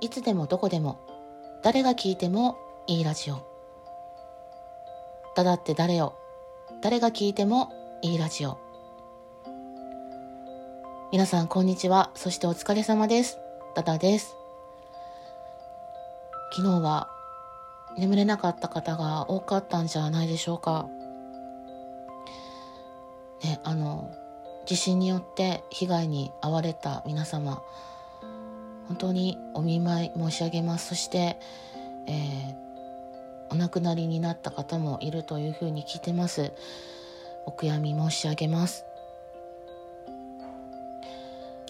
いつでもどこでも誰が聞いてもいいラジオ。だだって誰よ誰が聞いてもいいラジオ。皆さんこんにちはそしてお疲れ様です。ダダです。昨日は眠れなかった方が多かったんじゃないでしょうか。ねあの地震によって被害に遭われた皆様。本当にお見舞い申し上げます。そして、えー、お亡くなりになった方もいるというふうに聞いてます。お悔やみ申し上げます。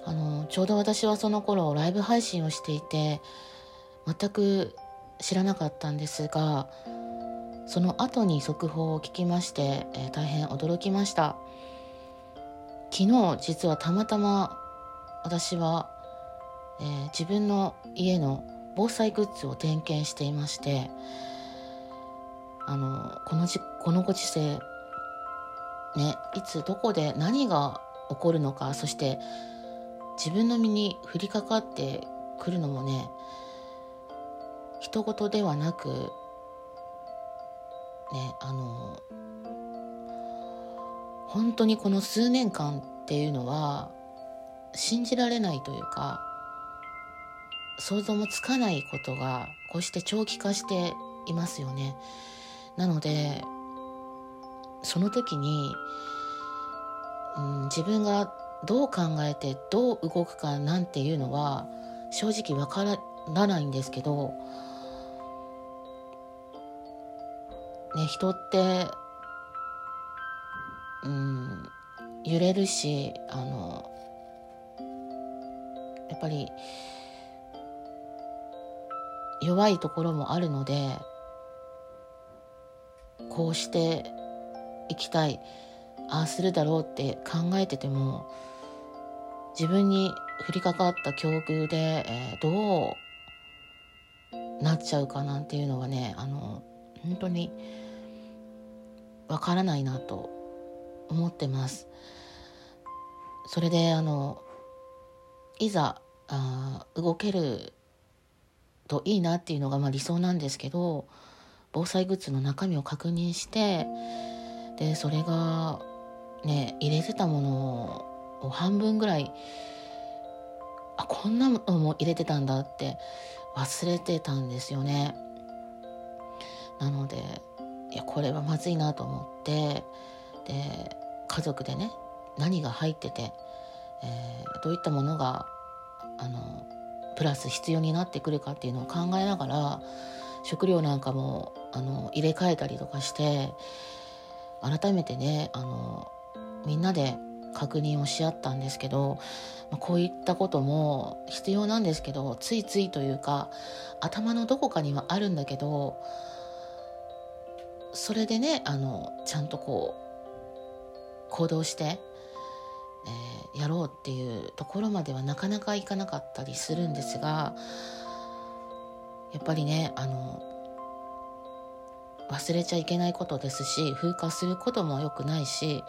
あのちょうど私はその頃ライブ配信をしていて全く知らなかったんですがその後に速報を聞きまして、えー、大変驚きました。昨日実はたまたま私は、えー、自分の家の防災グッズを点検していましてあのこのじこのご時世ねいつどこで何が起こるのかそして自分の身に降りかかってくるのもね人事ではなくねあの本当にこの数年間っていうのは信じられないというか想像もつかないことがこうして長期化していますよね。なのでその時に、うん、自分がどう考えてどう動くかなんていうのは正直わからないんですけど、ね、人ってうん揺れるしあのやっぱり弱いところもあるのでこうしていきたいああするだろうって考えてても自分に降りかかった境遇で、えー、どうなっちゃうかなんていうのはねあの本当にわからないなと思ってます。それであのいざあ動けるといいなっていうのがまあ理想なんですけど防災グッズの中身を確認してでそれがね入れてたものを半分ぐらいあこんなのも入れてたんだって忘れてたんですよね。なのでいやこれはまずいなと思ってで家族でね何が入ってて、えー、どういったものがあのプラス必要になってくるかっていうのを考えながら食料なんかもあの入れ替えたりとかして改めてねあのみんなで確認をし合ったんですけど、まあ、こういったことも必要なんですけどついついというか頭のどこかにはあるんだけどそれでねあのちゃんとこう行動して、やろうっていうところまではなかなかいかなかったりするんですがやっぱりねあの忘れちゃいけないことですし風化することも良くないし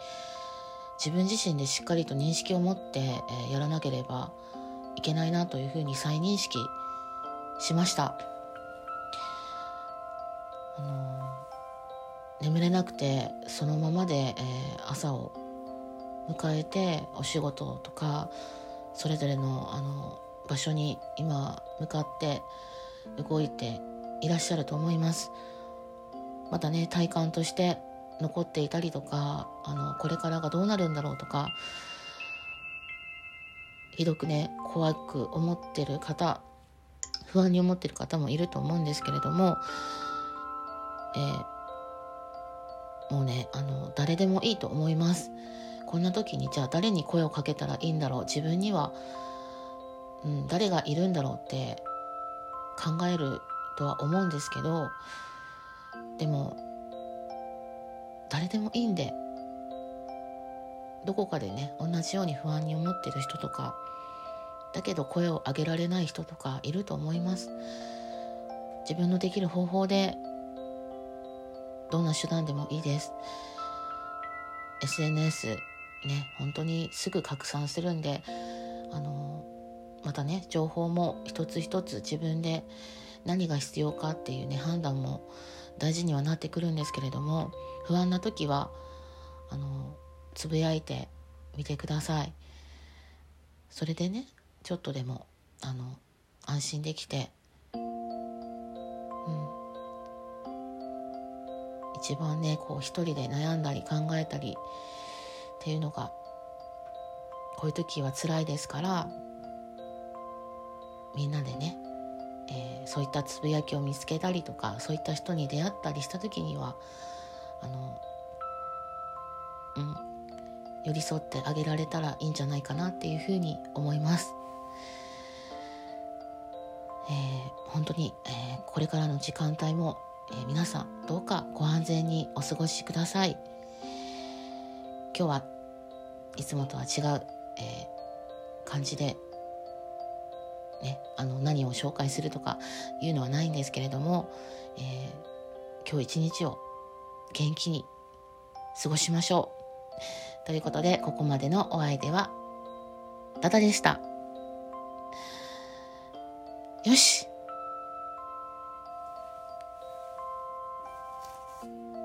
自分自身でしっかりと認識を持って、えー、やらなければいけないなというふうに再認識しました。あの、眠れなくてそのままで、えー、朝を迎えてお仕事とかそれぞれのあの場所に今向かって動いていらっしゃると思います。またね体感として残っていたりとかあのこれからがどうなるんだろうとかひどくね怖く思ってる方不安に思ってる方もいると思うんですけれども、えー、もうねあの誰でもいいと思いますこんな時にじゃあ誰に声をかけたらいいんだろう？自分には、うん、誰がいるんだろうって考えるとは思うんですけどでも誰でもいいんでどこかでね同じように不安に思ってる人とかだけど声を上げられない人とかいると思います。自分のできる方法でどんな手段でもいいです。SNS ね本当にすぐ拡散するんであのまたね情報も一つ一つ自分で何が必要かっていうね判断も大事にはなってくるんですけれども不安な時はあのつぶやいてみてください。それでねちょっとでもあの安心できて、うん、一番ねこう一人で悩んだり考えたりっていうのがこういう時は辛いですからみんなでね、えー、そういったつぶやきを見つけたりとかそういった人に出会ったりした時にはあのうん寄り添ってあげられたらいいんじゃないかなっていうふうに思います。えー、本当に、えー、これからの時間帯も、えー、皆さんどうかご安全にお過ごしください。今日はいつもとは違う、えー、感じで、ね、あの何を紹介するとかいうのはないんですけれども、えー、今日一日を元気に過ごしましょう。ということでここまでのお相手はダダでした。よし thank you